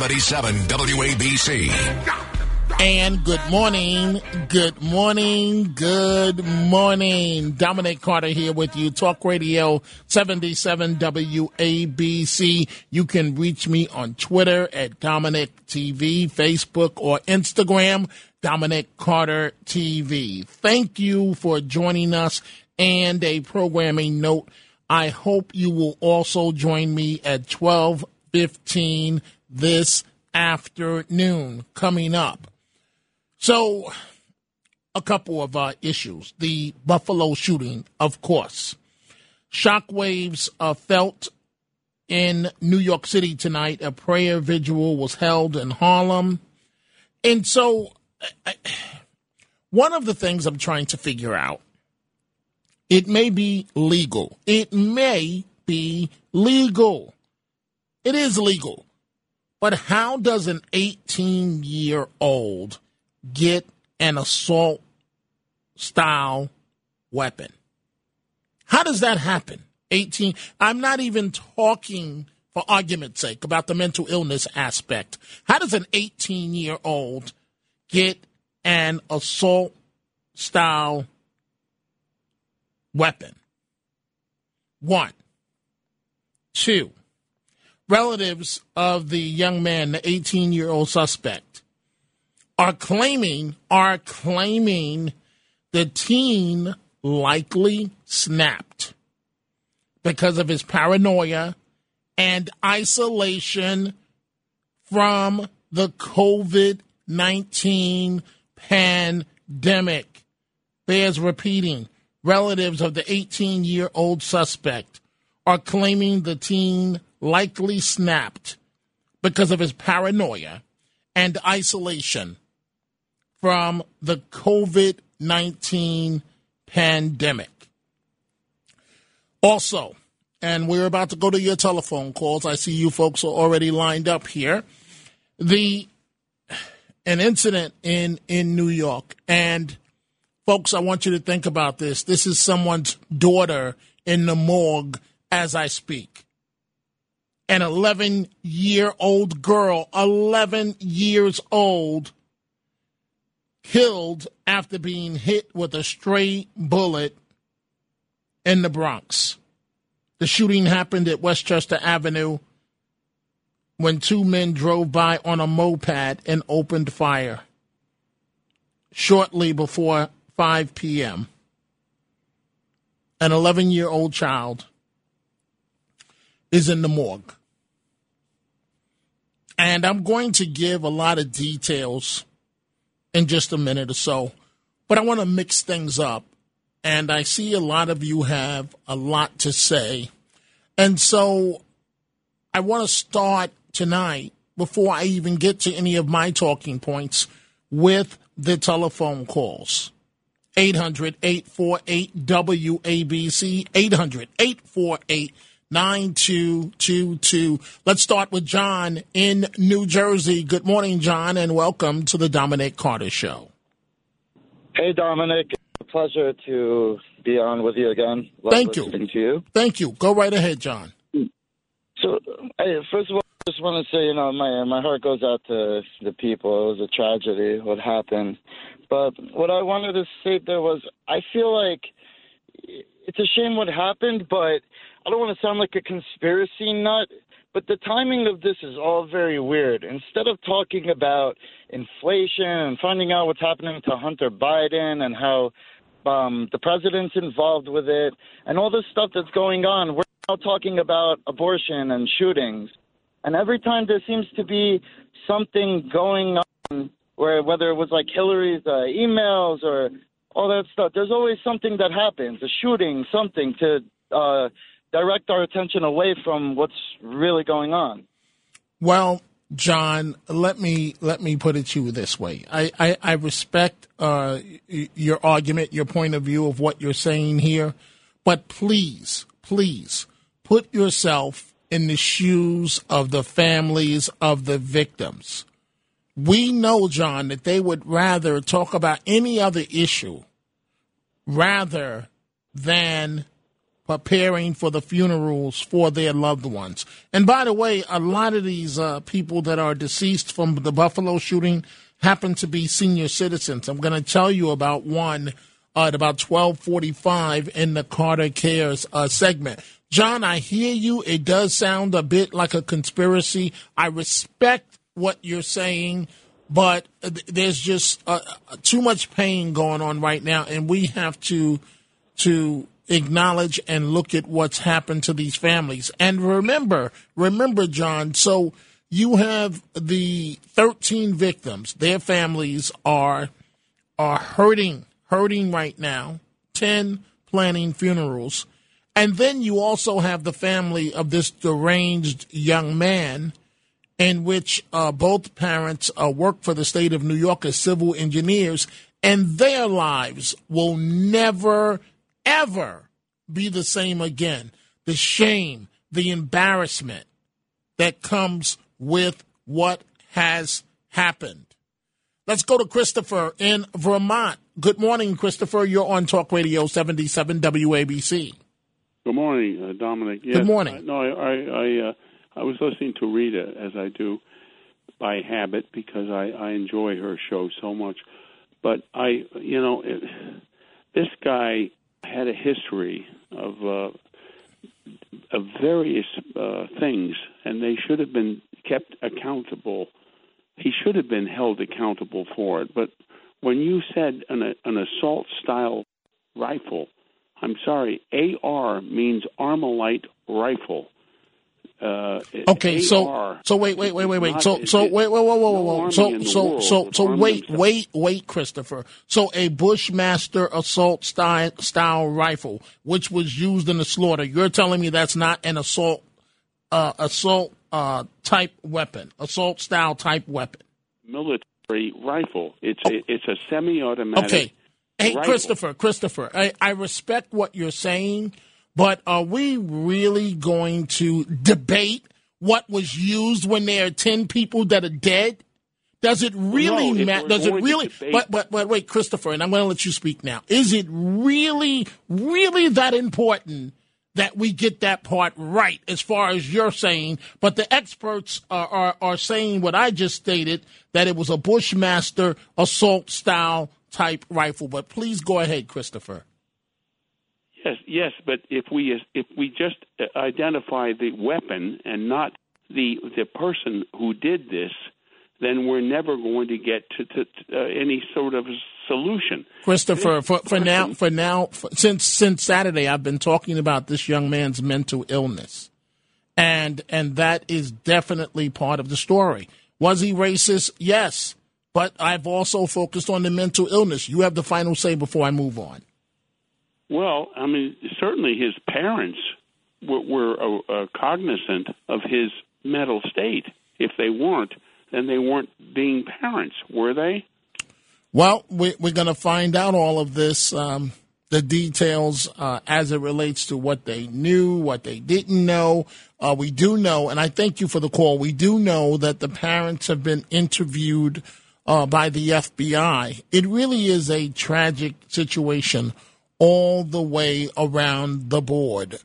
77 WABC. And good morning, good morning, good morning. Dominic Carter here with you, Talk Radio 77 WABC. You can reach me on Twitter at Dominic TV, Facebook, or Instagram, Dominic Carter TV. Thank you for joining us. And a programming note, I hope you will also join me at 1215 this afternoon coming up. So, a couple of uh, issues. The Buffalo shooting, of course. Shockwaves are felt in New York City tonight. A prayer vigil was held in Harlem. And so, I, one of the things I'm trying to figure out, it may be legal. It may be legal. It is legal. But how does an 18 year old get an assault style weapon. How does that happen? 18. I'm not even talking for argument's sake about the mental illness aspect. How does an 18 year old get an assault style weapon? One. Two. Relatives of the young man, the 18 year old suspect, are claiming are claiming the teen likely snapped because of his paranoia and isolation from the COVID 19 pandemic. Bears repeating. Relatives of the 18 year old suspect are claiming the teen likely snapped because of his paranoia and isolation from the COVID 19 pandemic. Also, and we're about to go to your telephone calls. I see you folks are already lined up here. The an incident in in New York, and folks, I want you to think about this. This is someone's daughter in the morgue as I speak. An 11 year old girl, 11 years old, killed after being hit with a stray bullet in the Bronx. The shooting happened at Westchester Avenue when two men drove by on a moped and opened fire shortly before 5 p.m. An 11 year old child is in the morgue. And I'm going to give a lot of details in just a minute or so. But I want to mix things up. And I see a lot of you have a lot to say. And so I want to start tonight, before I even get to any of my talking points, with the telephone calls. 800 848 WABC, 800 848 9222. Let's start with John in New Jersey. Good morning, John, and welcome to the Dominic Carter Show. Hey, Dominic. A pleasure to be on with you again. Love Thank you. To you. Thank you. Go right ahead, John. So, hey, first of all, I just want to say, you know, my my heart goes out to the people. It was a tragedy what happened. But what I wanted to say there was, I feel like it's a shame what happened, but I don't want to sound like a conspiracy nut, but the timing of this is all very weird. Instead of talking about inflation and finding out what's happening to Hunter Biden and how um, the president's involved with it and all this stuff that's going on, we're now talking about abortion and shootings. And every time there seems to be something going on, where whether it was like Hillary's uh, emails or all that stuff, there's always something that happens, a shooting, something to uh, direct our attention away from what's really going on. Well, John, let me let me put it to you this way. I I, I respect uh, your argument, your point of view of what you're saying here, but please, please put yourself in the shoes of the families of the victims. We know, John, that they would rather talk about any other issue rather than preparing for the funerals for their loved ones. And by the way, a lot of these uh, people that are deceased from the Buffalo shooting happen to be senior citizens. I'm going to tell you about one uh, at about 12:45 in the Carter Cares uh, segment. John, I hear you. It does sound a bit like a conspiracy. I respect what you're saying, but there's just uh, too much pain going on right now, and we have to to acknowledge and look at what's happened to these families. And remember, remember, John, so you have the 13 victims. Their families are are hurting, hurting right now. 10 planning funerals. And then you also have the family of this deranged young man in which uh, both parents uh, work for the state of New York as civil engineers, and their lives will never ever be the same again. The shame, the embarrassment that comes with what has happened. Let's go to Christopher in Vermont. Good morning, Christopher. You're on Talk Radio 77 WABC. Good morning, uh, Dominic. Yes, Good morning. Uh, no, I I I, uh, I was listening to Rita as I do by habit because I I enjoy her show so much. But I, you know, it, this guy had a history of uh, of various uh, things, and they should have been kept accountable. He should have been held accountable for it. But when you said an, an assault style rifle, I'm sorry, AR means Armalite rifle. Uh, okay, so so wait, wait, wait, wait, wait. So so wait, wait, whoa, whoa, whoa, whoa. So so so so wait, wait, wait, Christopher. So a Bushmaster assault style style rifle, which was used in the slaughter, you're telling me that's not an assault uh, assault uh, type weapon, assault style type weapon? Military rifle. It's a, it's a semi-automatic. Okay. Hey, rifle. Christopher, Christopher, I, I respect what you're saying but are we really going to debate what was used when there are 10 people that are dead? Does it really no, matter? Does it really? But, but, but wait, Christopher, and I'm going to let you speak now. Is it really, really that important that we get that part right as far as you're saying? But the experts are, are, are saying what I just stated that it was a Bushmaster assault style type rifle. But please go ahead, Christopher. Yes, yes, but if we if we just identify the weapon and not the the person who did this, then we're never going to get to, to, to uh, any sort of solution. Christopher, for, for now, for now, for, since since Saturday, I've been talking about this young man's mental illness, and and that is definitely part of the story. Was he racist? Yes, but I've also focused on the mental illness. You have the final say before I move on. Well, I mean, certainly his parents were, were uh, uh, cognizant of his mental state. If they weren't, then they weren't being parents, were they? Well, we, are going to find out all of this, um, the details uh, as it relates to what they knew, what they didn't know. Uh, we do know, and I thank you for the call. We do know that the parents have been interviewed uh, by the FBI. It really is a tragic situation all the way around the board.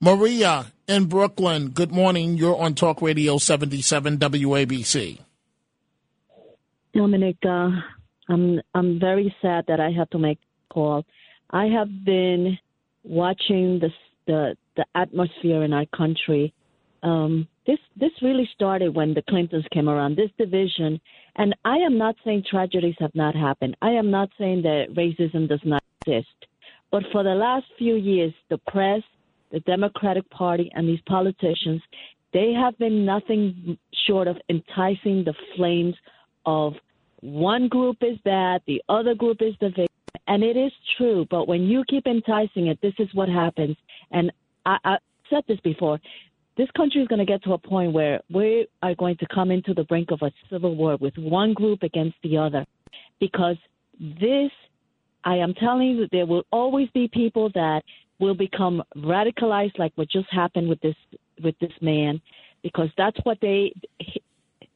Maria in Brooklyn, good morning. You're on Talk Radio 77 WABC. Dominic, uh, I'm I'm very sad that I have to make call. I have been watching the the the atmosphere in our country. Um, this this really started when the Clintons came around. This division, and I am not saying tragedies have not happened. I am not saying that racism does not exist. But for the last few years, the press, the Democratic Party, and these politicians, they have been nothing short of enticing the flames of one group is bad, the other group is the victim. And it is true, but when you keep enticing it, this is what happens. And I, I said this before. this country is going to get to a point where we are going to come into the brink of a civil war with one group against the other because this I am telling you that there will always be people that will become radicalized like what just happened with this with this man because that's what they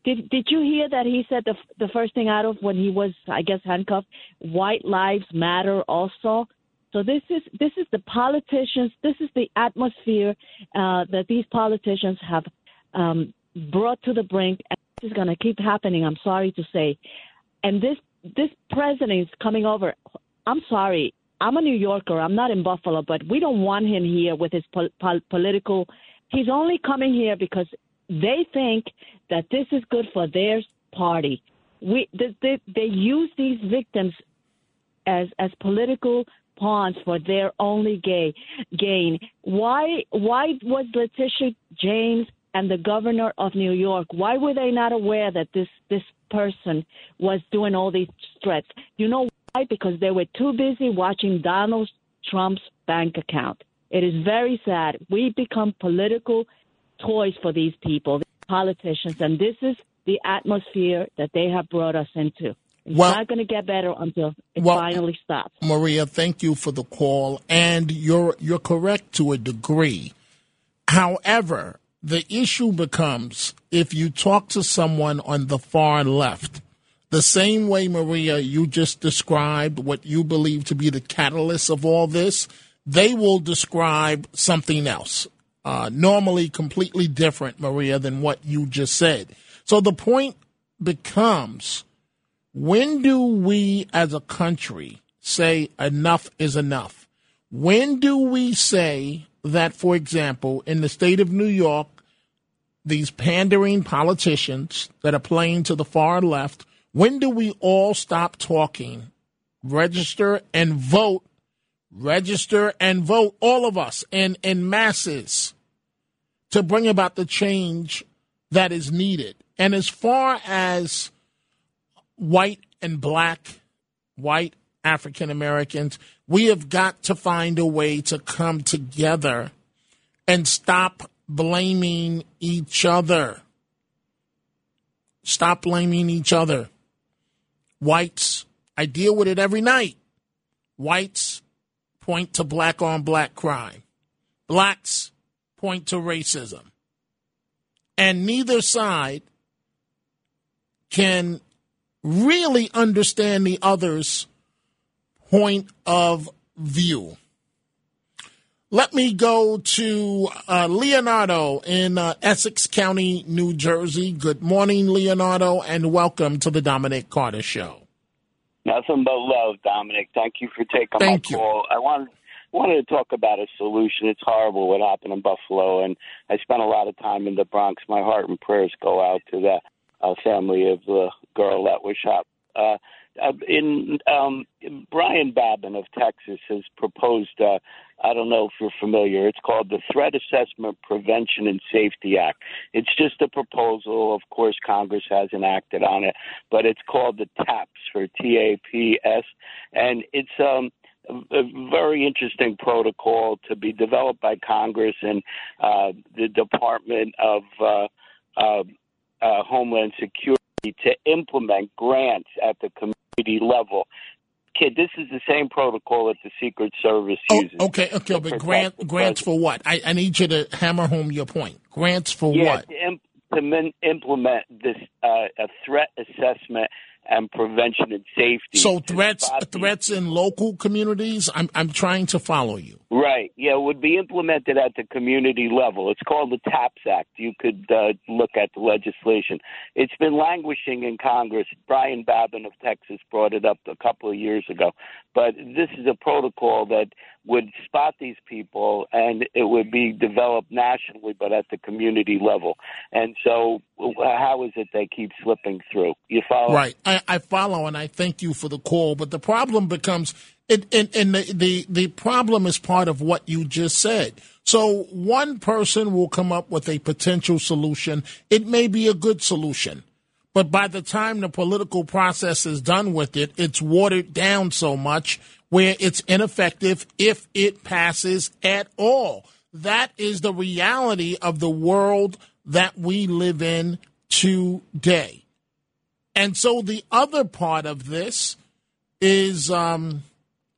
did did you hear that he said the the first thing out of when he was I guess handcuffed? White lives matter also. So this is this is the politicians this is the atmosphere uh, that these politicians have um, brought to the brink and this is going to keep happening I'm sorry to say. And this this president is coming over I'm sorry. I'm a New Yorker. I'm not in Buffalo, but we don't want him here with his pol- pol- political. He's only coming here because they think that this is good for their party. We they, they, they use these victims as as political pawns for their only gay, gain. Why why was Letitia James and the governor of New York why were they not aware that this this person was doing all these threats? You know why? Because they were too busy watching Donald Trump's bank account. It is very sad. We become political toys for these people, these politicians, and this is the atmosphere that they have brought us into. It's Well- not going to get better until it Well- finally stops. Maria, thank you for the call, and you're you're correct to a degree. However, the issue becomes if you talk to someone on the far left, the same way, Maria, you just described what you believe to be the catalyst of all this, they will describe something else. Uh, normally, completely different, Maria, than what you just said. So the point becomes when do we as a country say enough is enough? When do we say that, for example, in the state of New York, these pandering politicians that are playing to the far left, when do we all stop talking, register and vote, register and vote, all of us in, in masses to bring about the change that is needed? And as far as white and black, white African Americans, we have got to find a way to come together and stop blaming each other. Stop blaming each other. Whites, I deal with it every night. Whites point to black on black crime. Blacks point to racism. And neither side can really understand the other's point of view. Let me go to uh, Leonardo in uh, Essex County, New Jersey. Good morning, Leonardo, and welcome to the Dominic Carter Show. Nothing but love, Dominic. Thank you for taking Thank my you. call. I wanted wanted to talk about a solution. It's horrible what happened in Buffalo, and I spent a lot of time in the Bronx. My heart and prayers go out to the uh, family of the girl that was shot. Uh, in um, Brian Babin of Texas has proposed. Uh, I don't know if you're familiar. It's called the Threat Assessment Prevention and Safety Act. It's just a proposal. Of course, Congress hasn't acted on it, but it's called the TAPS for T A P S, and it's um, a very interesting protocol to be developed by Congress and uh, the Department of uh, uh, Homeland Security to implement grants at the community level. Kid, this is the same protocol that the Secret Service Oh, uses. okay, okay, but grant, grants for what? I, I need you to hammer home your point. Grants for yeah, what? to, imp- to implement this uh, a threat assessment and prevention and safety. So threats, threats in local communities. I'm, I'm trying to follow you. Right. Yeah, it would be implemented at the community level. It's called the TAPS Act. You could uh, look at the legislation. It's been languishing in Congress. Brian Babin of Texas brought it up a couple of years ago. But this is a protocol that would spot these people and it would be developed nationally but at the community level. And so how is it they keep slipping through? You follow? Right. I, I follow and I thank you for the call. But the problem becomes it and, and the, the, the problem is part of what you just said. So one person will come up with a potential solution. It may be a good solution. But by the time the political process is done with it, it's watered down so much where it's ineffective if it passes at all. that is the reality of the world that we live in today. And so the other part of this is um,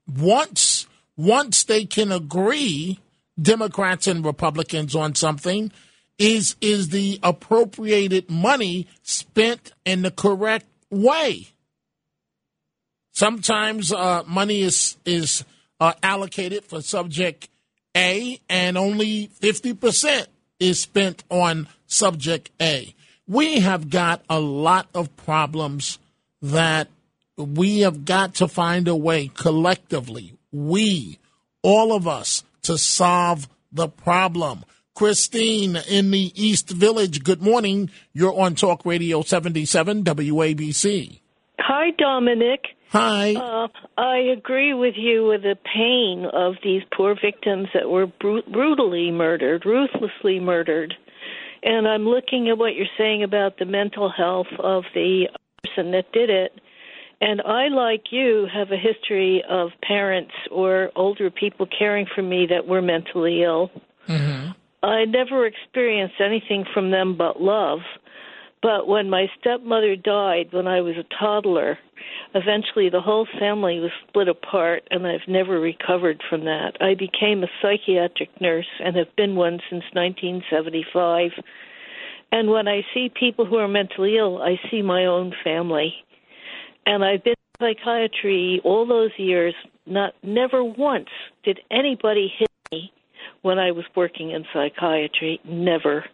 once once they can agree, Democrats and Republicans on something, is is the appropriated money spent in the correct way? Sometimes uh, money is is uh, allocated for subject A, and only fifty percent is spent on subject A. We have got a lot of problems that we have got to find a way collectively, we, all of us, to solve the problem. Christine in the East Village, good morning. You're on Talk Radio 77 WABC. Hi, Dominic. Hi. Uh, I agree with you with the pain of these poor victims that were br- brutally murdered, ruthlessly murdered. And I'm looking at what you're saying about the mental health of the person that did it. And I, like you, have a history of parents or older people caring for me that were mentally ill. Mm-hmm. I never experienced anything from them but love. But when my stepmother died when I was a toddler, eventually the whole family was split apart, and I've never recovered from that. I became a psychiatric nurse and have been one since 1975. And when I see people who are mentally ill, I see my own family. And I've been in psychiatry all those years. Not never once did anybody hit me when I was working in psychiatry. Never.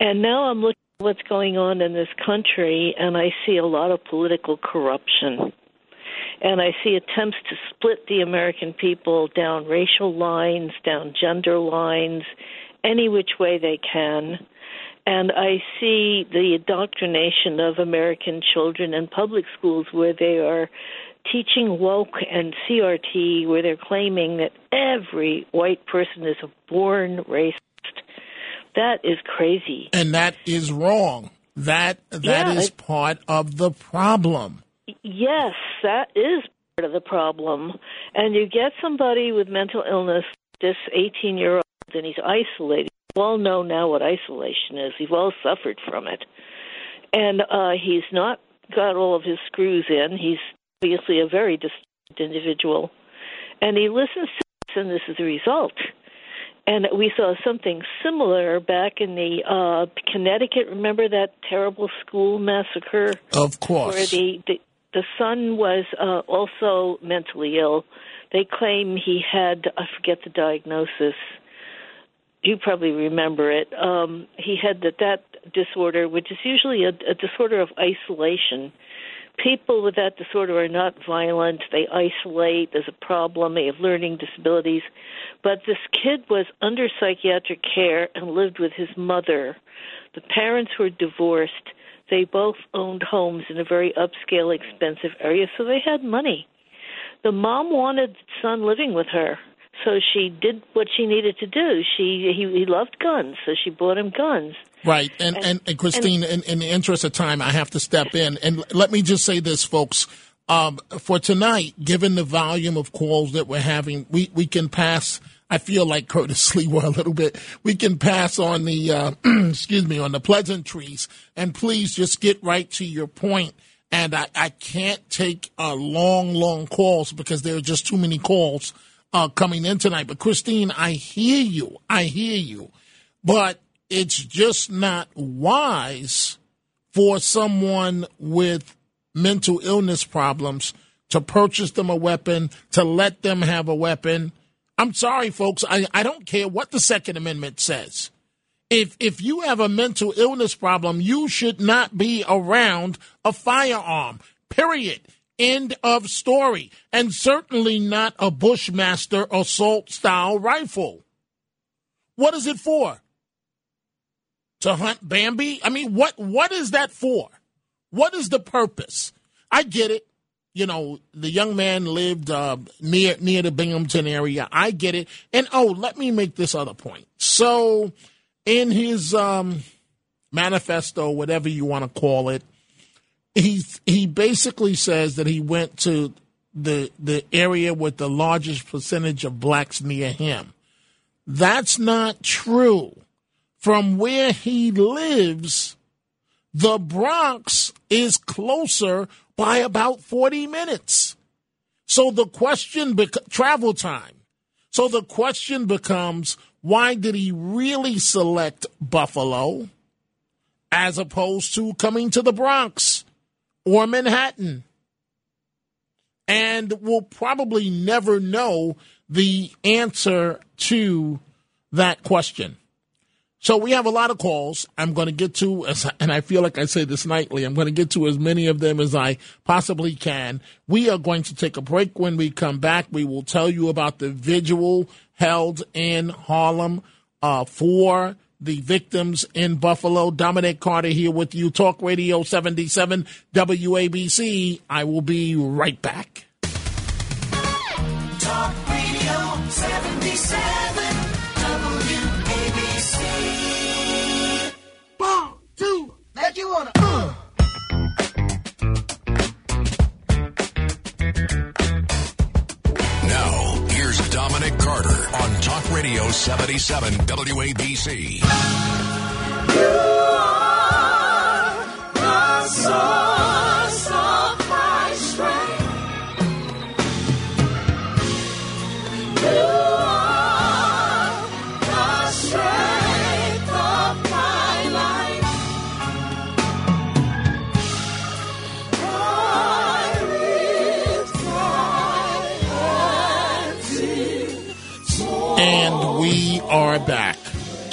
And now I'm looking what's going on in this country, and I see a lot of political corruption. And I see attempts to split the American people down racial lines, down gender lines, any which way they can. And I see the indoctrination of American children in public schools where they are teaching woke and CRT, where they're claiming that every white person is a born racist. That is crazy. And that is wrong. That that Yeah, is it- part of the problem. Yes, that is part of the problem. And you get somebody with mental illness, this 18 year old, and he's isolated. We all know now what isolation is. We've all suffered from it. And uh, he's not got all of his screws in. He's obviously a very distinct individual. And he listens to us, and this is the result. And we saw something similar back in the uh, Connecticut. Remember that terrible school massacre? Of course. where the the, the son was uh, also mentally ill. They claim he had I forget the diagnosis. You probably remember it. Um, he had that that disorder, which is usually a, a disorder of isolation. People with that disorder are not violent. They isolate. There's a problem. They have learning disabilities. But this kid was under psychiatric care and lived with his mother. The parents were divorced. They both owned homes in a very upscale, expensive area, so they had money. The mom wanted the son living with her, so she did what she needed to do. She he, he loved guns, so she bought him guns. Right. And, and, and, Christine, in, in the interest of time, I have to step in. And let me just say this, folks. Um, for tonight, given the volume of calls that we're having, we, we can pass. I feel like Curtis Sliwa a little bit. We can pass on the, uh, excuse me, on the pleasantries. And please just get right to your point. And I, I can't take uh, long, long calls because there are just too many calls uh, coming in tonight. But Christine, I hear you. I hear you. But it's just not wise for someone with mental illness problems to purchase them a weapon, to let them have a weapon. I'm sorry, folks. I, I don't care what the Second Amendment says. If if you have a mental illness problem, you should not be around a firearm. Period. End of story. And certainly not a Bushmaster assault style rifle. What is it for? To hunt Bambi? I mean, what what is that for? What is the purpose? I get it. You know, the young man lived uh, near near the Binghamton area. I get it. And oh, let me make this other point. So, in his um, manifesto, whatever you want to call it, he he basically says that he went to the the area with the largest percentage of blacks near him. That's not true. From where he lives, the Bronx is closer by about 40 minutes. So the question, bec- travel time. So the question becomes why did he really select Buffalo as opposed to coming to the Bronx or Manhattan? And we'll probably never know the answer to that question. So we have a lot of calls. I'm going to get to, and I feel like I say this nightly, I'm going to get to as many of them as I possibly can. We are going to take a break. When we come back, we will tell you about the vigil held in Harlem uh, for the victims in Buffalo. Dominic Carter here with you, Talk Radio 77 WABC. I will be right back. Talk Radio 77 WABC. One, two, let you wanna. Uh. Now, here's Dominic Carter on Talk Radio 77 WABC. You are source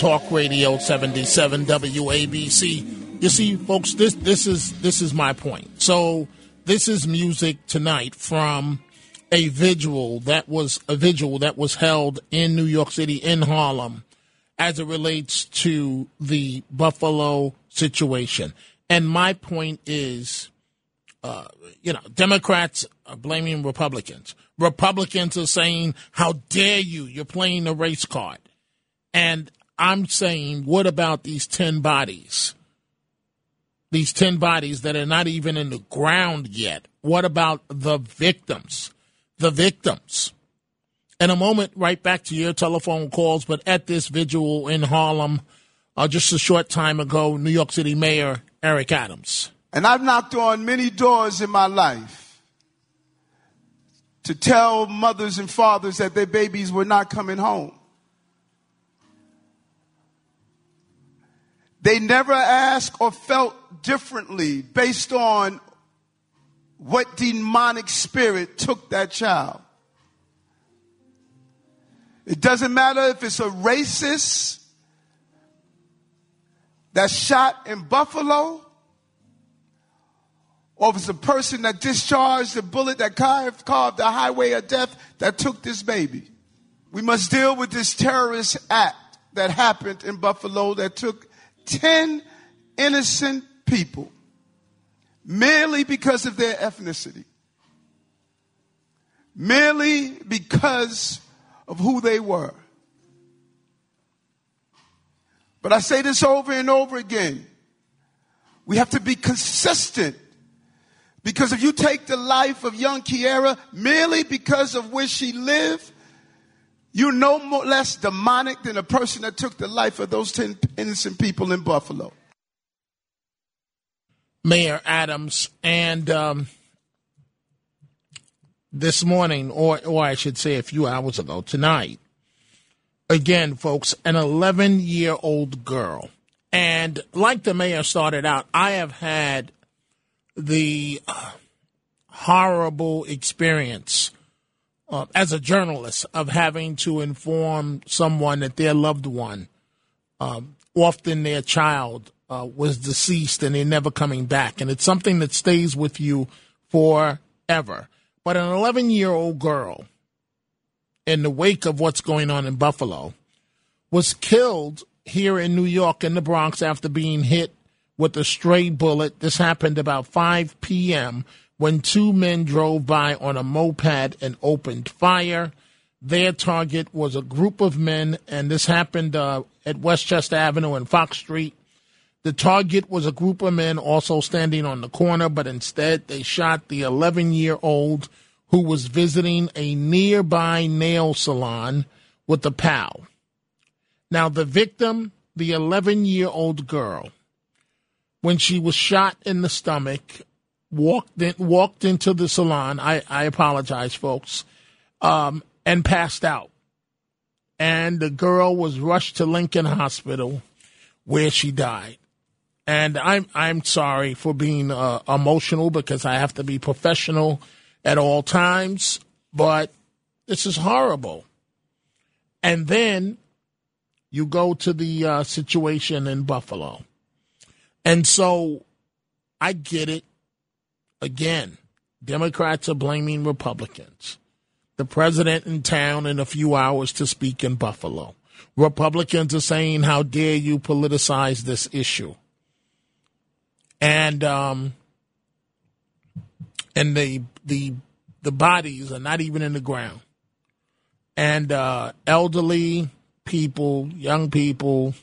Talk Radio 77 WABC. You see, folks, this this is this is my point. So this is music tonight from a vigil that was a vigil that was held in New York City in Harlem as it relates to the Buffalo situation. And my point is uh, you know, Democrats are blaming Republicans. Republicans are saying, "How dare you? You're playing the race card." And I'm saying, what about these ten bodies? These ten bodies that are not even in the ground yet. What about the victims? The victims. In a moment, right back to your telephone calls, but at this vigil in Harlem, uh, just a short time ago, New York City Mayor Eric Adams. And I've knocked on many doors in my life to tell mothers and fathers that their babies were not coming home. They never asked or felt differently based on what demonic spirit took that child. It doesn't matter if it's a racist that shot in Buffalo or if it's a person that discharged the bullet that carved, carved the highway of death that took this baby. We must deal with this terrorist act that happened in Buffalo that took 10 innocent people merely because of their ethnicity, merely because of who they were. But I say this over and over again. We have to be consistent. Because if you take the life of young Kyhara merely because of where she lived, you're no more, less demonic than the person that took the life of those 10 innocent people in Buffalo. Mayor Adams, and um, this morning, or or I should say, a few hours ago, tonight, again, folks, an 11 year old girl, and like the mayor started out, I have had the uh, horrible experience. Uh, as a journalist, of having to inform someone that their loved one, um, often their child, uh, was deceased and they're never coming back. And it's something that stays with you forever. But an 11 year old girl, in the wake of what's going on in Buffalo, was killed here in New York in the Bronx after being hit with a stray bullet. This happened about 5 p.m. when two men drove by on a moped and opened fire. Their target was a group of men, and this happened uh, at Westchester Avenue and Fox Street. The target was a group of men also standing on the corner, but instead they shot the 11 year old who was visiting a nearby nail salon with a pal. Now, the victim, the 11 year old girl, when she was shot in the stomach, walked in, walked into the salon. I, I apologize, folks, um, and passed out. And the girl was rushed to Lincoln Hospital, where she died. And I'm I'm sorry for being uh, emotional because I have to be professional at all times, but this is horrible. And then you go to the uh, situation in Buffalo. And so I get it. Again, Democrats are blaming Republicans. The president in town in a few hours to speak in Buffalo. Republicans are saying, How dare you politicize this issue? And um, and the the the bodies are not even in the ground. And uh, elderly people, young people,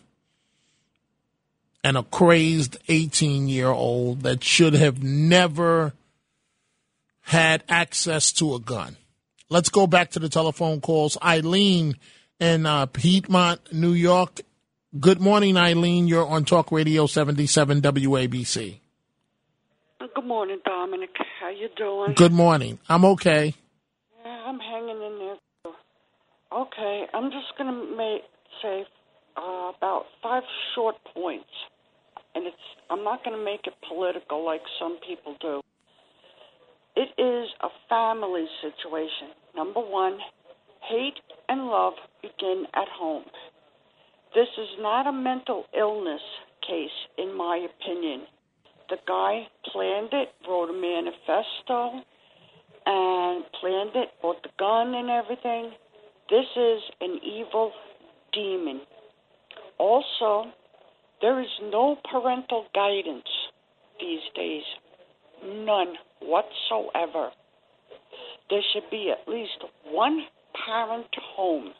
and a crazed 18 year old that should have never had access to a gun. Let's go back to the telephone calls. Eileen in uh, Piedmont, New York. Good morning, Eileen. You're on Talk Radio 77 WABC. Good morning, Dominic. How you doing? Good morning. I'm okay. Yeah, I'm hanging in there. Too. Okay, I'm just going to make say uh, about five short points, and it's I'm not going to make it political like some people do. It is a family situation. Number one, hate and love begin at home. This is not a mental illness case, in my opinion. The guy planned it, wrote a manifesto, and planned it, bought the gun and everything. This is an evil demon. Also, there is no parental guidance these days. None whatsoever. There should be at least one parent home.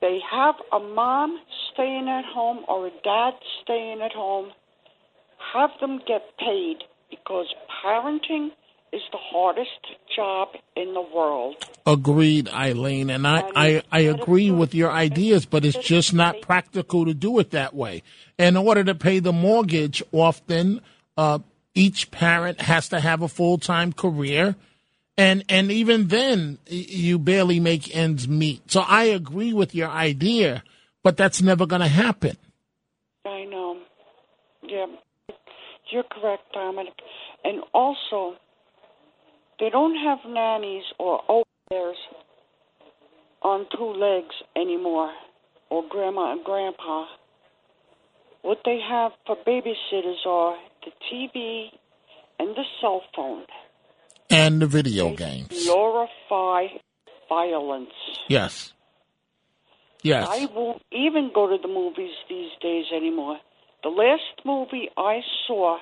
They have a mom staying at home or a dad staying at home. Have them get paid because parenting is the hardest job in the world. Agreed, Eileen. And I, I, I agree with your ideas, but it's just not practical to do it that way. In order to pay the mortgage, often uh, each parent has to have a full time career. And, and even then, you barely make ends meet. So I agree with your idea, but that's never going to happen. I know. Yeah, you're correct, Dominic. And also, they don't have nannies or au pairs on two legs anymore, or grandma and grandpa. What they have for babysitters are the TV and the cell phone. And the video they games. Glorify violence. Yes. Yes. I won't even go to the movies these days anymore. The last movie I saw,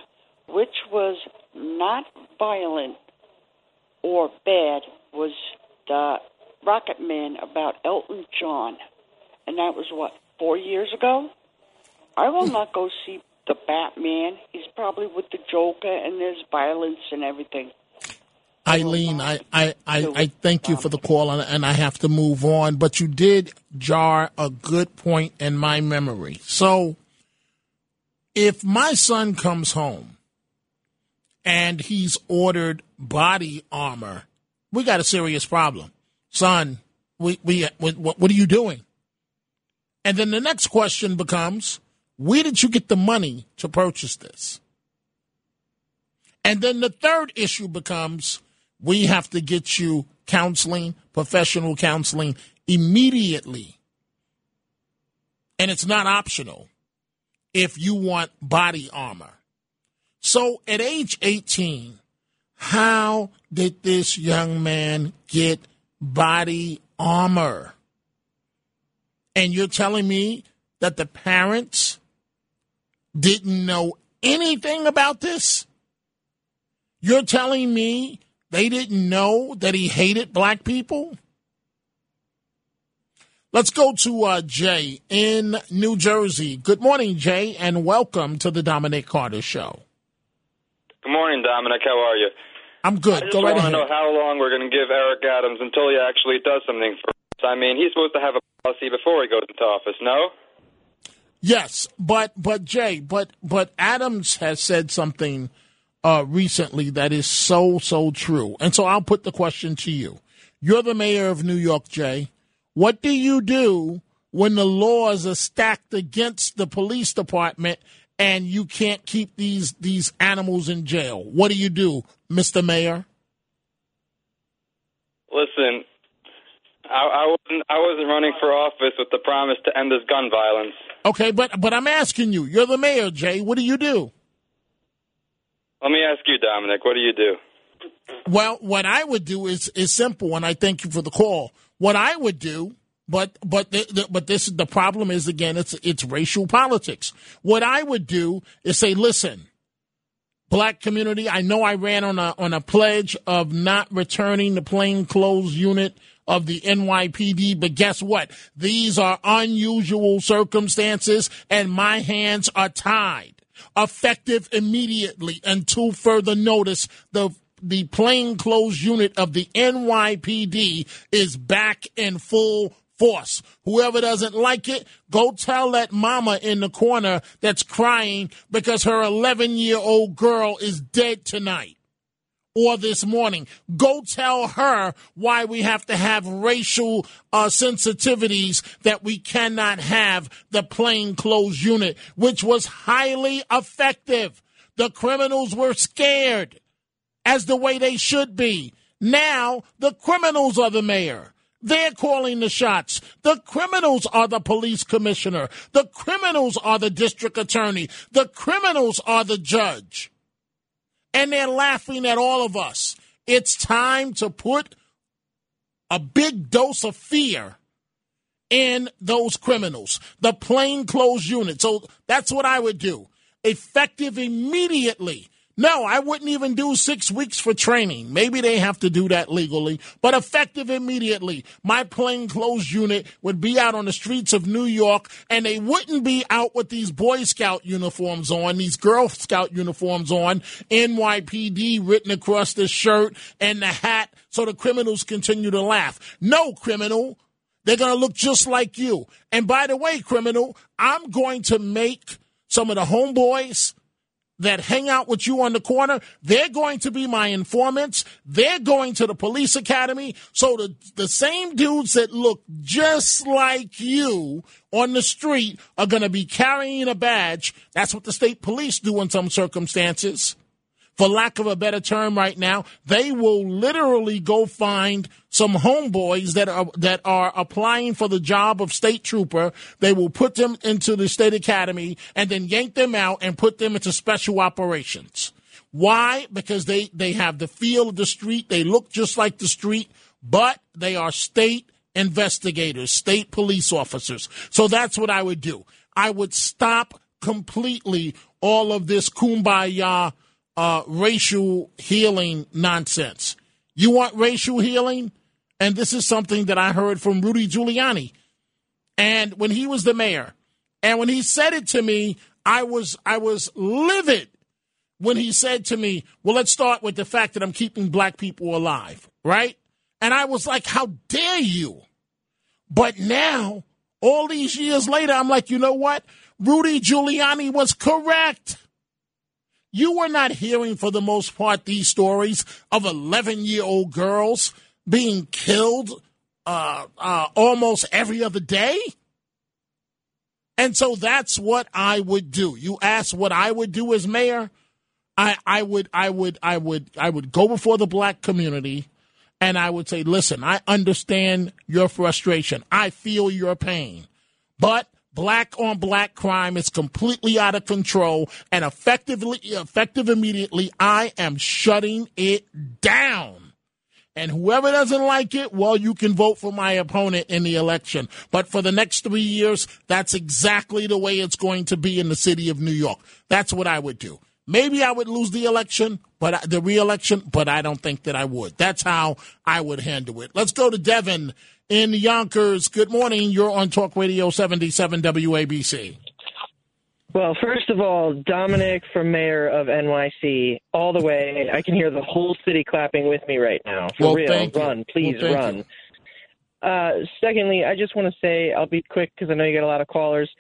which was not violent or bad, was the Rocket Man about Elton John. And that was what, four years ago? I will hmm. not go see the Batman. He's probably with the Joker, and there's violence and everything. Eileen, I, I, I, I thank you for the um, call, and, and I have to move on. But you did jar a good point in my memory. So, if my son comes home and he's ordered body armor, we got a serious problem. Son, we, we, what, what are you doing? And then the next question becomes, where did you get the money to purchase this? And then the third issue becomes we have to get you counseling, professional counseling immediately. And it's not optional if you want body armor. So at age 18, how did this young man get body armor? And you're telling me that the parents didn't know anything about this? You're telling me they didn't know that he hated black people? Let's go to uh, Jay in New Jersey. Good morning, Jay, and welcome to the Dominic Carter Show. Good morning, Dominic. How are you? I'm good. I just go right want to know how long we're going to give Eric Adams until he actually does something for us. I mean, he's supposed to have a policy before he goes into office, no? Yes, but but Jay, but but Adams has said something uh, recently that is so so true, and so I'll put the question to you. You're the mayor of New York, Jay. What do you do when the laws are stacked against the police department and you can't keep these these animals in jail? What do you do, Mr. Mayor? Listen, I, I wasn't I wasn't running for office with the promise to end this gun violence. Okay, but but I'm asking you. You're the mayor, Jay. What do you do? Let me ask you, Dominic. What do you do? Well, what I would do is is simple, and I thank you for the call. What I would do, but but the, the, but this the problem is again, it's it's racial politics. What I would do is say, listen, black community. I know I ran on a on a pledge of not returning the plainclothes unit of the NYPD, but guess what? These are unusual circumstances, and my hands are tied. Effective immediately until further notice. The the plainclothes unit of the NYPD is back in full force. Whoever doesn't like it, go tell that mama in the corner that's crying because her 11 year old girl is dead tonight or this morning. Go tell her why we have to have racial uh, sensitivities that we cannot have the plainclothes unit, which was highly effective. The criminals were scared as the way they should be. Now the criminals are the mayor. They're calling the shots. The criminals are the police commissioner. The criminals are the district attorney. The criminals are the judge. And they're laughing at all of us. It's time to put a big dose of fear in those criminals, the plainclothes unit. So that's what I would do. Effective immediately. No, I wouldn't even do six weeks for training. Maybe they have to do that legally, but effective immediately. My plainclothes unit would be out on the streets of New York and they wouldn't be out with these Boy Scout uniforms on, these Girl Scout uniforms on, NYPD written across the shirt and the hat so the criminals continue to laugh. No criminal. They're going to look just like you. And by the way, criminal, I'm going to make some of the homeboys that hang out with you on the corner, they're going to be my informants. They're going to the police academy. So the, the same dudes that look just like you on the street are going to be carrying a badge. That's what the state police do in some circumstances. For lack of a better term right now, they will literally go find some homeboys that are that are applying for the job of state trooper. They will put them into the state academy and then yank them out and put them into special operations. Why? Because they they have the feel of the street. They look just like the street, but they are state investigators, state police officers. So that's what I would do. I would stop completely all of this kumbaya uh, racial healing nonsense. You want racial healing? And this is something that I heard from Rudy Giuliani. And when he was the mayor, and when he said it to me, I was I was livid when he said to me, "Well, let's start with the fact that I'm keeping black people alive." Right? And I was like, "How dare you?" But now, all these years later, I'm like, "You know what? Rudy Giuliani was correct." You were not hearing, for the most part, these stories of 11 year old girls being killed uh, uh, almost every other day. And so that's what I would do. You ask what I would do as mayor. I, I would, I would, I would, I would go before the black community and I would say, listen, I understand your frustration. I feel your pain, but black on black crime is completely out of control and effectively, effective immediately. I am shutting it down. And whoever doesn't like it, well, you can vote for my opponent in the election. But for the next three years, that's exactly the way it's going to be in the city of New York. That's what I would do. Maybe I would lose the election, but the reelection, but I don't think that I would. That's how I would handle it. Let's go to Devin in Yonkers. Good morning. You're on Talk Radio 77 WABC. Well, first of all, Dominic from mayor of NYC, all the way. I can hear the whole city clapping with me right now. For Well, real, run, please Well, run. Uh, secondly, I just want to say I'll be quick because I know you got a lot of callers.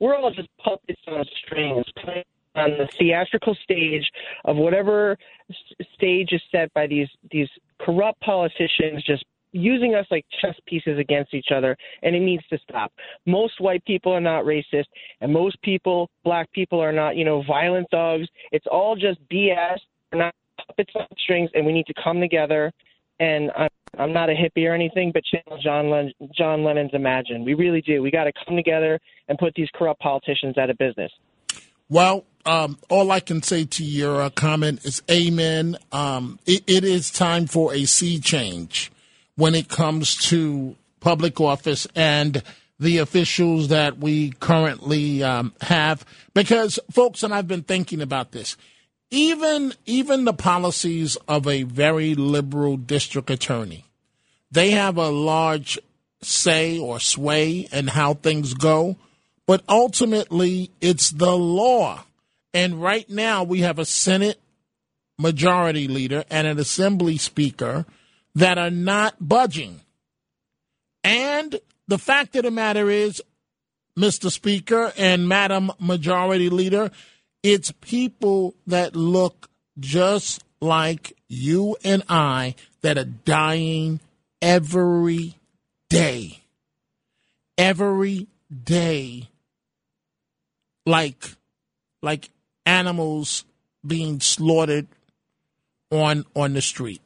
We're all just puppets on strings, playing on the theatrical stage of whatever s- stage is set by these these corrupt politicians, just using us like chess pieces against each other, and it needs to stop. Most white people are not racist, and most people, black people, are not, you know, violent thugs. It's all just BS. We're not puppets on strings, and we need to come together. And I'm, I'm not a hippie or anything, but channel John Len- John Lennon's Imagine. We really do. We got to come together and put these corrupt politicians out of business. Well, um, all I can say to your uh, comment is amen. Um, it, it is time for a sea change when it comes to public office and the officials that we currently um, have. Because, folks, and I've been thinking about this, even even the policies of a very liberal district attorney, they have a large say or sway in how things go but ultimately it's the law. And right now we have a Senate majority leader and an assembly speaker that are not budging. And the fact of the matter is, Mr. Speaker and Madam Majority Leader, it's people that look just like you and I that are dying every day. Every day like like animals being slaughtered on on the street.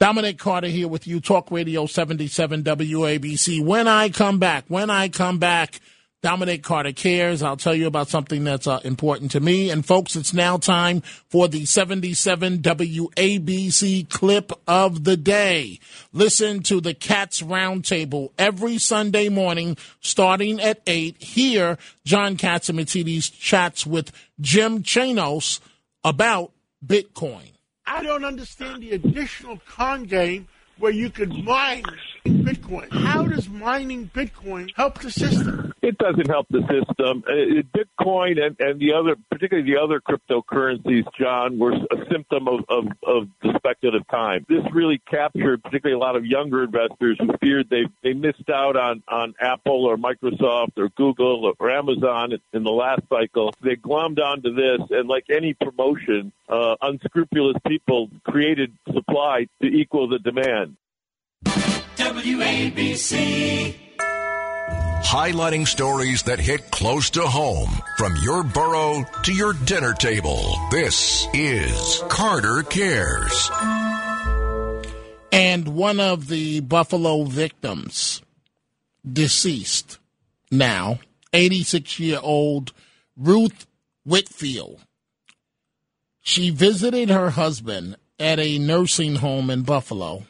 Dominic Carter here with you, Talk Radio 77 WABC. When I come back, when I come back, Dominic Carter cares. I'll tell you about something that's uh, important to me. And folks, it's now time for the 77 WABC clip of the day. Listen to the Cats Roundtable every Sunday morning starting at 8. Here, John Catsimatidis chats with Jim Chanos about Bitcoin. I don't understand the additional con game where you could mine Bitcoin. How does mining Bitcoin help the system? It doesn't help the system. Uh, Bitcoin and, and the other, particularly the other cryptocurrencies, John, were a symptom of, of, of the speculative time. This really captured particularly a lot of younger investors who feared they, they missed out on, on Apple or Microsoft or Google or Amazon in the last cycle. They glommed onto this, and like any promotion, uh, unscrupulous people created supply to equal the demand. WABC. Highlighting stories that hit close to home from your borough to your dinner table. This is Carter Cares. And one of the Buffalo victims, deceased now, 86 year old Ruth Whitfield. She visited her husband at a nursing home in Buffalo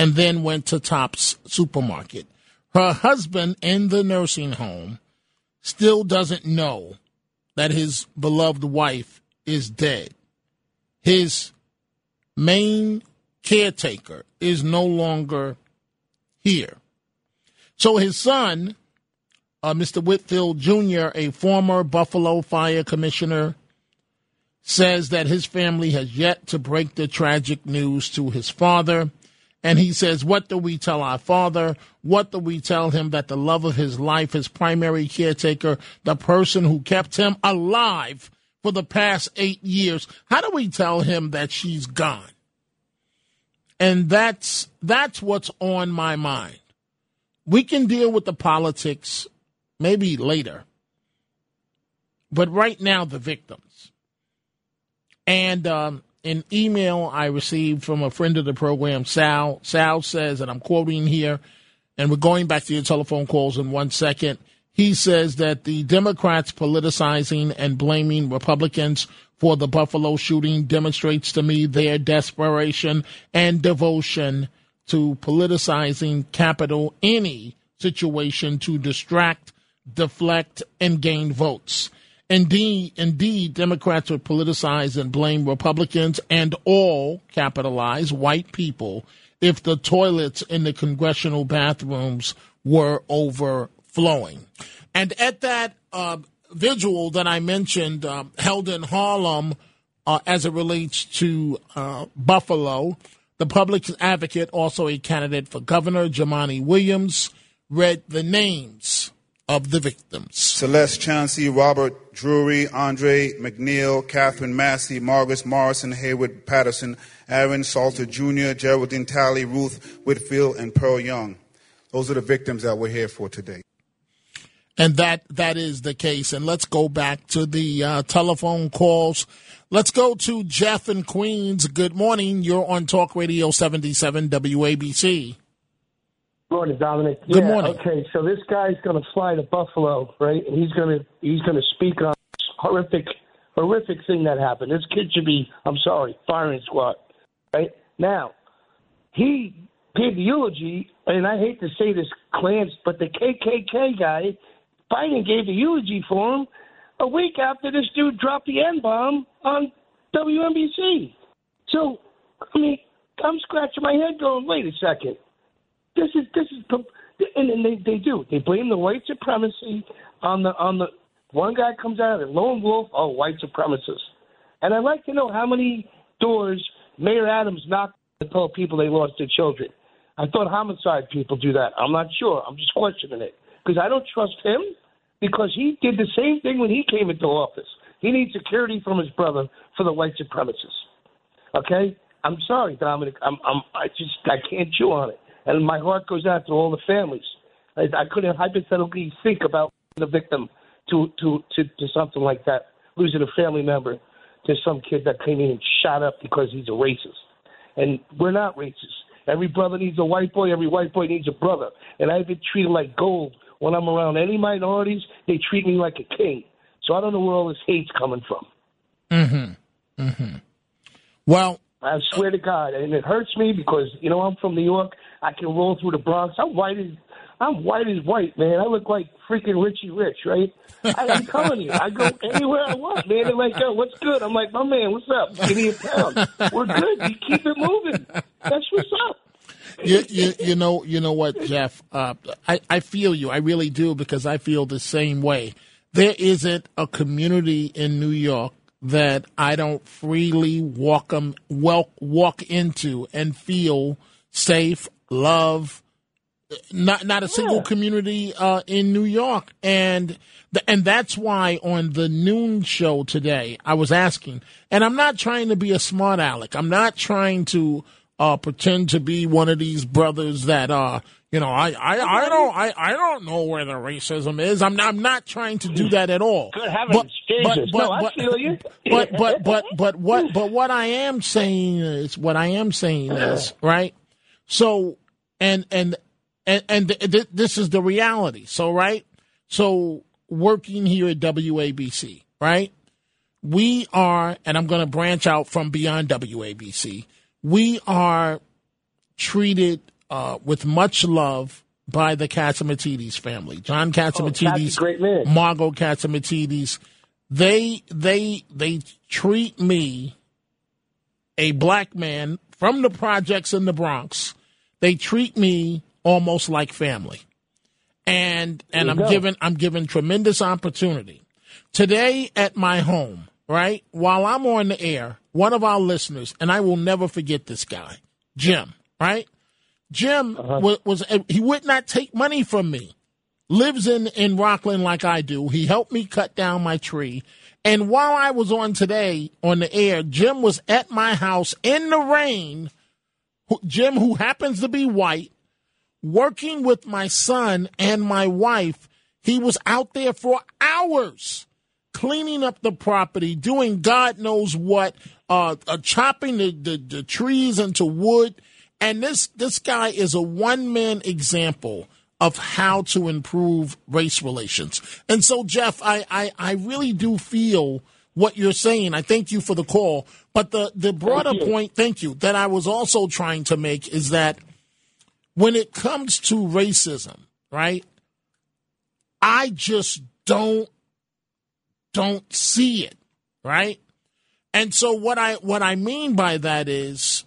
and then went to Tops Supermarket. Her husband in the nursing home still doesn't know that his beloved wife is dead. His main caretaker is no longer here. So his son, uh, Mr. Whitfield Jr., a former Buffalo Fire Commissioner, says that his family has yet to break the tragic news to his father. And he says, What do we tell our father? What do we tell him that the love of his life, his primary caretaker, the person who kept him alive for the past eight years, how do we tell him that she's gone? And that's that's what's on my mind. We can deal with the politics maybe later. But right now the victims. And um, an email I received from a friend of the program, Sal. Sal says, and I'm quoting here, and we're going back to your telephone calls in one second. He says that the Democrats politicizing and blaming Republicans for the Buffalo shooting demonstrates to me their desperation and devotion to politicizing capital any situation to distract, deflect, and gain votes. Indeed, indeed, Democrats would politicize and blame Republicans and all capitalized white people if the toilets in the congressional bathrooms were overflowing. And at that uh, vigil that I mentioned, um, held in Harlem, uh, as it relates to uh, Buffalo, The public advocate, also a candidate for governor, Jumaane Williams, read the names of the victims. Celeste Chaney, Robert Drury, Andre Mackniel, Katherine Massey, Margaret Morrison, Heyward Patterson, Aaron Salter Jr., Geraldine Talley, Ruth Whitfield, and Pearl Young. Those are the victims that we're here for today. And that that is the case. And let's go back to the uh, telephone calls. Let's go to Jeff in Queens. Good morning. You're on Talk Radio 77 WABC. Morning, Dominic. Good Yeah, morning. Okay, so this guy's going to fly to Buffalo, right? And he's going to he's going to speak on this horrific horrific thing that happened. This kid should be, I'm sorry, firing squad, right? Now, he gave the eulogy, and I hate to say this, Clance, but the KKK guy, Biden gave the eulogy for him a week after this dude dropped the N bomb on WNBC. So, I mean, I'm scratching my head, going, wait a second. This is this is, and, and they they do. They blame the white supremacy on the on the one guy comes out and lone wolf, oh white supremacists. And I'd like to know how many doors Mayor Adams knocked to tell people they lost their children. I thought homicide people do that. I'm not sure. I'm just questioning it because I don't trust him because he did the same thing when he came into office. He needs security from his brother for the white supremacists. Okay, I'm sorry, Dominic. I'm I'm I just I can't chew on it, and my heart goes out to all the families. I, I couldn't hypothetically think about the victim to to to to something like that, losing a family member to some kid that came in and shot up because he's a racist. And we're not racist. Every brother needs a white boy. Every white boy needs a brother. And I've been treated like gold when I'm around any minorities. They treat me like a king. So I don't know where all this hate's coming from. Mm-hmm. Mm-hmm. Well, I swear to God, and it hurts me because you know I'm from New York. I can roll through the Bronx. I'm white as I'm white as white, man. I look like freaking Richie Rich, right? I, I'm telling you, I go anywhere I want, man. They're like, "Yo, what's good?" I'm like, "My man, what's up? Give me a pound. We're good. You keep it moving. That's what's up." you, you, you know you know what Jeff uh, I, I feel you I really do because I feel the same way there isn't a community in New York that I don't freely walk walk walk into and feel safe love not not a single community uh, in New York, and th- and that's why on the noon show today I was asking, and I'm not trying to be a smart aleck. I'm not trying to uh, pretend to be one of these brothers that uh you know I I, I don't I, I don't know where the racism is. I'm not, I'm not trying to do that at all. Good heavens, Jesus! no, I feel you. But but but but what but what I am saying is what I am saying is right. So and and and and th- th- this is the reality. So right. So working here at WABC, right? We are, and I'm going to branch out from beyond WABC. We are treated uh, with much love by the Catsimatidis family. John Catsimatidis, great man. Margo Catsimatidis. They they they treat me, a black man from the projects in the Bronx. They treat me almost like family, and and I'm go. given I'm given tremendous opportunity today at my home. Right while I'm on the air, one of our listeners, and I will never forget this guy, Jim. Right, Jim uh-huh. wa- was he would not take money from me lives in in Rockland like I do. He helped me cut down my tree. And while I was on today on the air, Jim was at my house in the rain. Who- Jim, who happens to be white, working with my son and my wife. He was out there for hours cleaning up the property, doing God knows what, uh, uh chopping the, the, the trees into wood. And this, this guy is a one man example of how to improve race relations. And so, Jeff, I, I, I really do feel what you're saying. I thank you for the call. But the, the broader Thank point, thank you, that I was also trying to make is that when it comes to racism, right? I just don't don't see it, right? And so what I what I mean by that is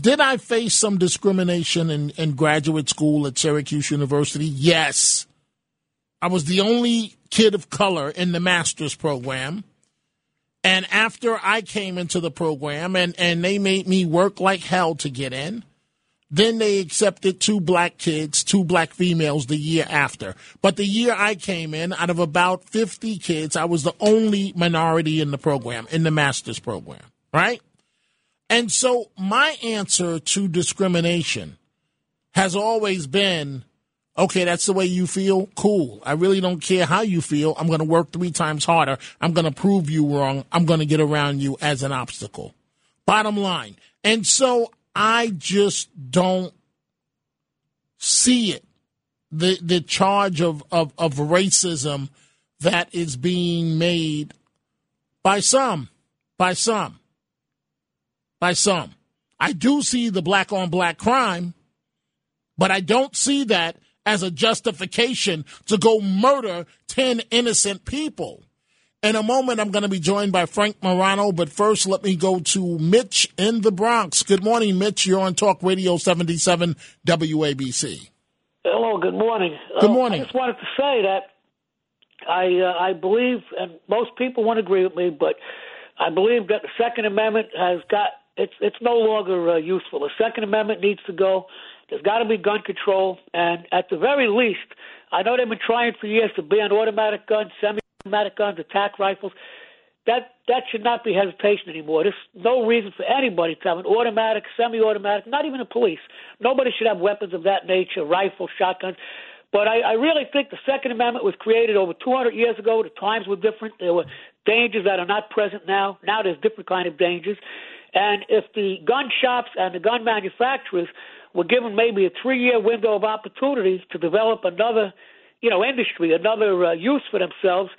did I face some discrimination in, in graduate school at Syracuse University? Yes. I was the only kid of color in the master's program. And after I came into the program and, and they made me work like hell to get in, then they accepted two black kids, two black females the year after. But the year I came in, out of about 50 kids, I was the only minority in the program, in the master's program, right? And so my answer to discrimination has always been okay, that's the way you feel. Cool. I really don't care how you feel. I'm going to work three times harder. I'm going to prove you wrong. I'm going to get around you as an obstacle. Bottom line. And so I just don't see it. The the charge of, of, of racism that is being made by some. By some. By some. I do see the black on black crime, but I don't see that as a justification to go murder 10 innocent people. In a moment, I'm going to be joined by Frank Morano, but first, let me go to Mitch in the Bronx. Good morning, Mitch. You're on Talk Radio 77 WABC. Hello, good morning. Good morning. Uh, I just wanted to say that I uh, I believe, and most people won't agree with me, but I believe that the Second Amendment has got it's it's no longer uh, useful. The Second Amendment needs to go. There's got to be gun control, and at the very least, I know they've been trying for years to ban automatic guns, semi-automatic guns, attack rifles. That that should not be hesitation anymore. There's no reason for anybody to have an automatic, semi-automatic, not even the police. Nobody should have weapons of that nature, rifles, shotguns. But I, I really think the Second Amendment was created over 200 years ago. The times were different. There were dangers that are not present now. Now there's different kind of dangers. And if the gun shops and the gun manufacturers were given maybe a three-year window of opportunity to develop another, you know, industry, another uh, use for themselves,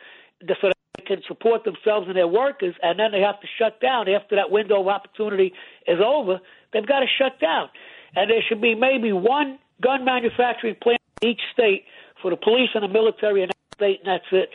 so that they can support themselves and their workers, and then they have to shut down after that window of opportunity is over. They've got to shut down, and there should be maybe one gun manufacturing plant in each state for the police and the military in that state, and that's it.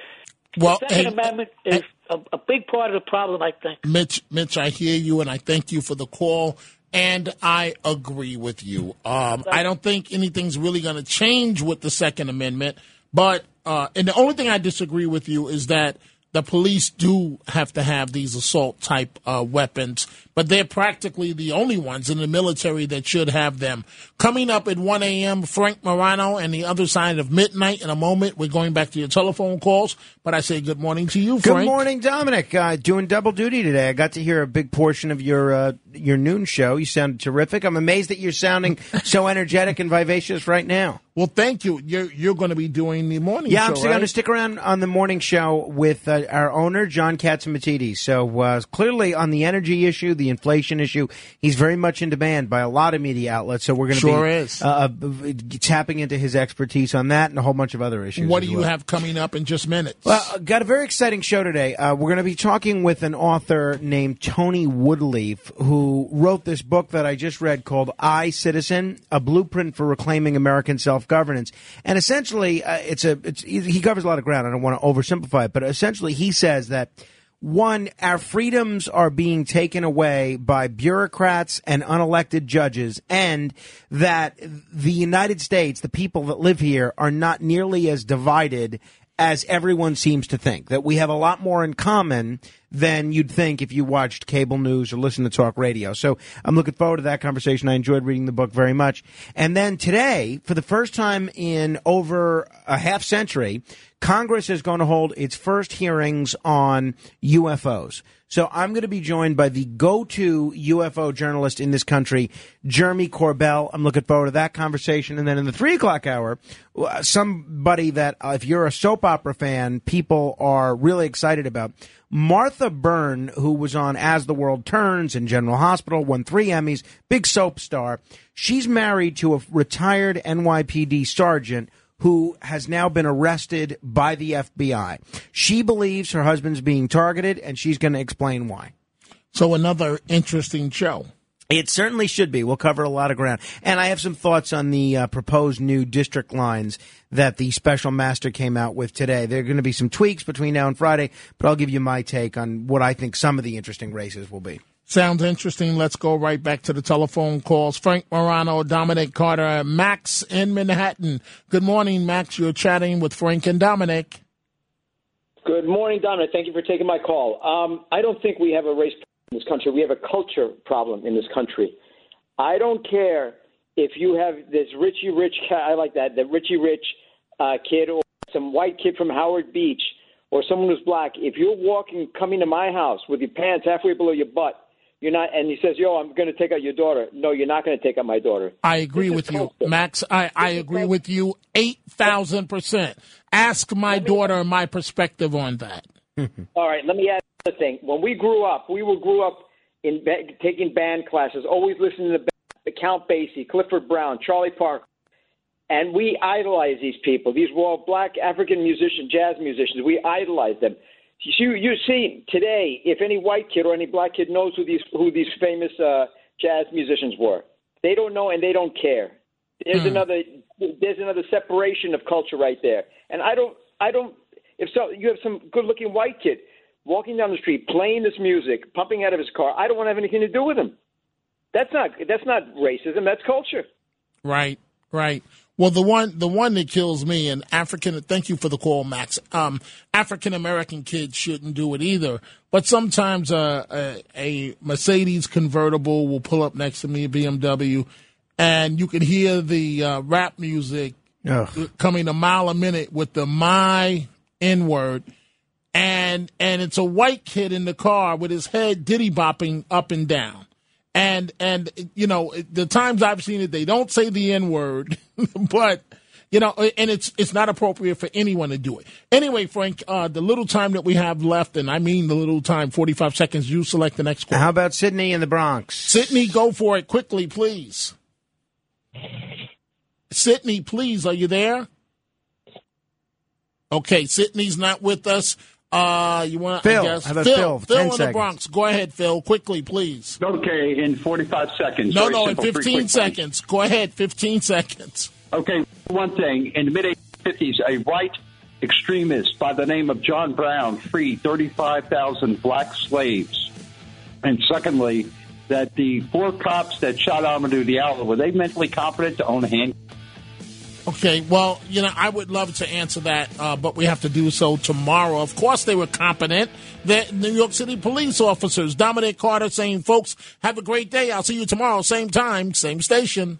Well, the Second and- Amendment is a, a big part of the problem, I think. Mitch, Mitch, I hear you, and I thank you for the call. And I agree with you. Um, I don't think anything's really going to change with the Second Amendment. But uh, and the only thing I disagree with you is that the police do have to have these assault type uh, weapons, but they're practically the only ones in the military that should have them. Coming up at 1 a.m., Frank Morano and the other side of midnight. In a moment, we're going back to your telephone calls, but I say good morning to you, Frank. Good morning, Dominic. Uh, doing double duty today. I got to hear a big portion of your uh, your noon show. You sounded terrific. I'm amazed that you're sounding so energetic and vivacious right now. Well, thank you. You're you're going to be doing the morning show. Yeah, show, I'm still going to stick around on the morning show with uh, our owner, John Catsimatidis. So uh, clearly on the energy issue, the inflation issue, he's very much in demand by a lot of media outlets. So we're going to Sure be is. Uh, uh, tapping into his expertise on that and a whole bunch of other issues. What do you well. have coming up in just minutes? Well, uh, got a very exciting show today. Uh, we're going to be talking with an author named Tony Woodlief, who wrote this book that I just read called "I Citizen: A Blueprint for Reclaiming American Self-Governance." And essentially, uh, it's a it's, he covers a lot of ground. I don't want to oversimplify it, but essentially, he says that one, our freedoms are being taken away by bureaucrats and unelected judges, and that the United States, the people that live here, are not nearly as divided as everyone seems to think. That we have a lot more in common than you'd think if you watched cable news or listened to talk radio. So I'm looking forward to that conversation. I enjoyed reading the book very much. And then today, for the first time in over a half century, Congress is going to hold its first hearings on UFOs. So I'm going to be joined by the go-to UFO journalist in this country, Jeremy Corbell. I'm looking forward to that conversation. And then in the three o'clock hour, uh, somebody that, uh, if you're a soap opera fan, people are really excited about. Martha Byrne, who was on As the World Turns and General Hospital, won three Emmys, big soap star. She's married to a retired NYPD sergeant who has now been arrested by the FBI. She believes her husband's being targeted, and she's going to explain why. So another interesting show. It certainly should be. We'll cover a lot of ground. And I have some thoughts on the uh, proposed new district lines that the special master came out with today. There are going to be some tweaks between now and Friday, but I'll give you my take on what I think some of the interesting races will be. Sounds interesting. Let's go right back to the telephone calls. Frank Morano, Dominic Carter, Max in Manhattan. Good morning, Max. You're chatting with Frank and Dominic. Good morning, Dominic. Thank you for taking my call. Um, I don't think we have a race problem in this country. We have a culture problem in this country. I don't care if you have this Richie Rich, ca- I like that, the Richie Rich uh, kid or some white kid from Howard Beach or someone who's black. If you're walking, coming to my house with your pants halfway below your butt, you're not, and he says, "Yo, I'm going to take out your daughter." No, you're not going to take out my daughter. I agree with you, Max. I, I agree with you eight thousand percent. Ask my daughter my perspective on that. All right, let me add another thing. When we grew up, we were grew up in ba- taking band classes, always listening to Count Basie, Clifford Brown, Charlie Parker, and we idolize these people. These were all black African musicians, jazz musicians. We idolize them. You you see today, if any white kid or any black kid knows who these who these famous uh, jazz musicians were, they don't know and they don't care. There's another there's another separation of culture right there. And I don't I don't if so you have some good looking white kid walking down the street playing this music, pumping out of his car, I don't want to have anything to do with him. That's not that's not racism, that's culture. Right, right. Well, the one the one that kills me, and African. Thank you for the call, Max. Um, African American kids shouldn't do it either. But sometimes uh, a, a Mercedes convertible will pull up next to me, a BMW, and you can hear the uh, rap music coming a mile a minute with the my N word, and and it's a white kid in the car with his head diddy bopping up and down. And and you know the times I've seen it, they don't say the N word, but you know, and it's it's not appropriate for anyone to do it. Anyway, Frank, uh, the little time that we have left, and I mean the little time, forty five seconds. You select the next one. How about Sydney in the Bronx? Sydney, go for it quickly, please. Sydney, please, are you there? Okay, Sydney's not with us. Uh, you want Phil, I guess how about Phil? Phil? Phil 10 in the. Bronx. Go ahead, Phil. Quickly, please. Okay, in 45 seconds. No, Very no, in simple, three 15 quick seconds. Go ahead, 15 seconds. Okay, one thing. In the mid 1850s, a white extremist by the name of John Brown freed 35,000 black slaves. And secondly, that the four cops that shot Amadou Diallo, were they mentally competent to own a hand? Okay, well, you know, I would love to answer that, uh, but we have to do so tomorrow. Of course, they were competent. They're New York City police officers. Dominic Carter saying, folks, have a great day. I'll see you tomorrow, same time, same station.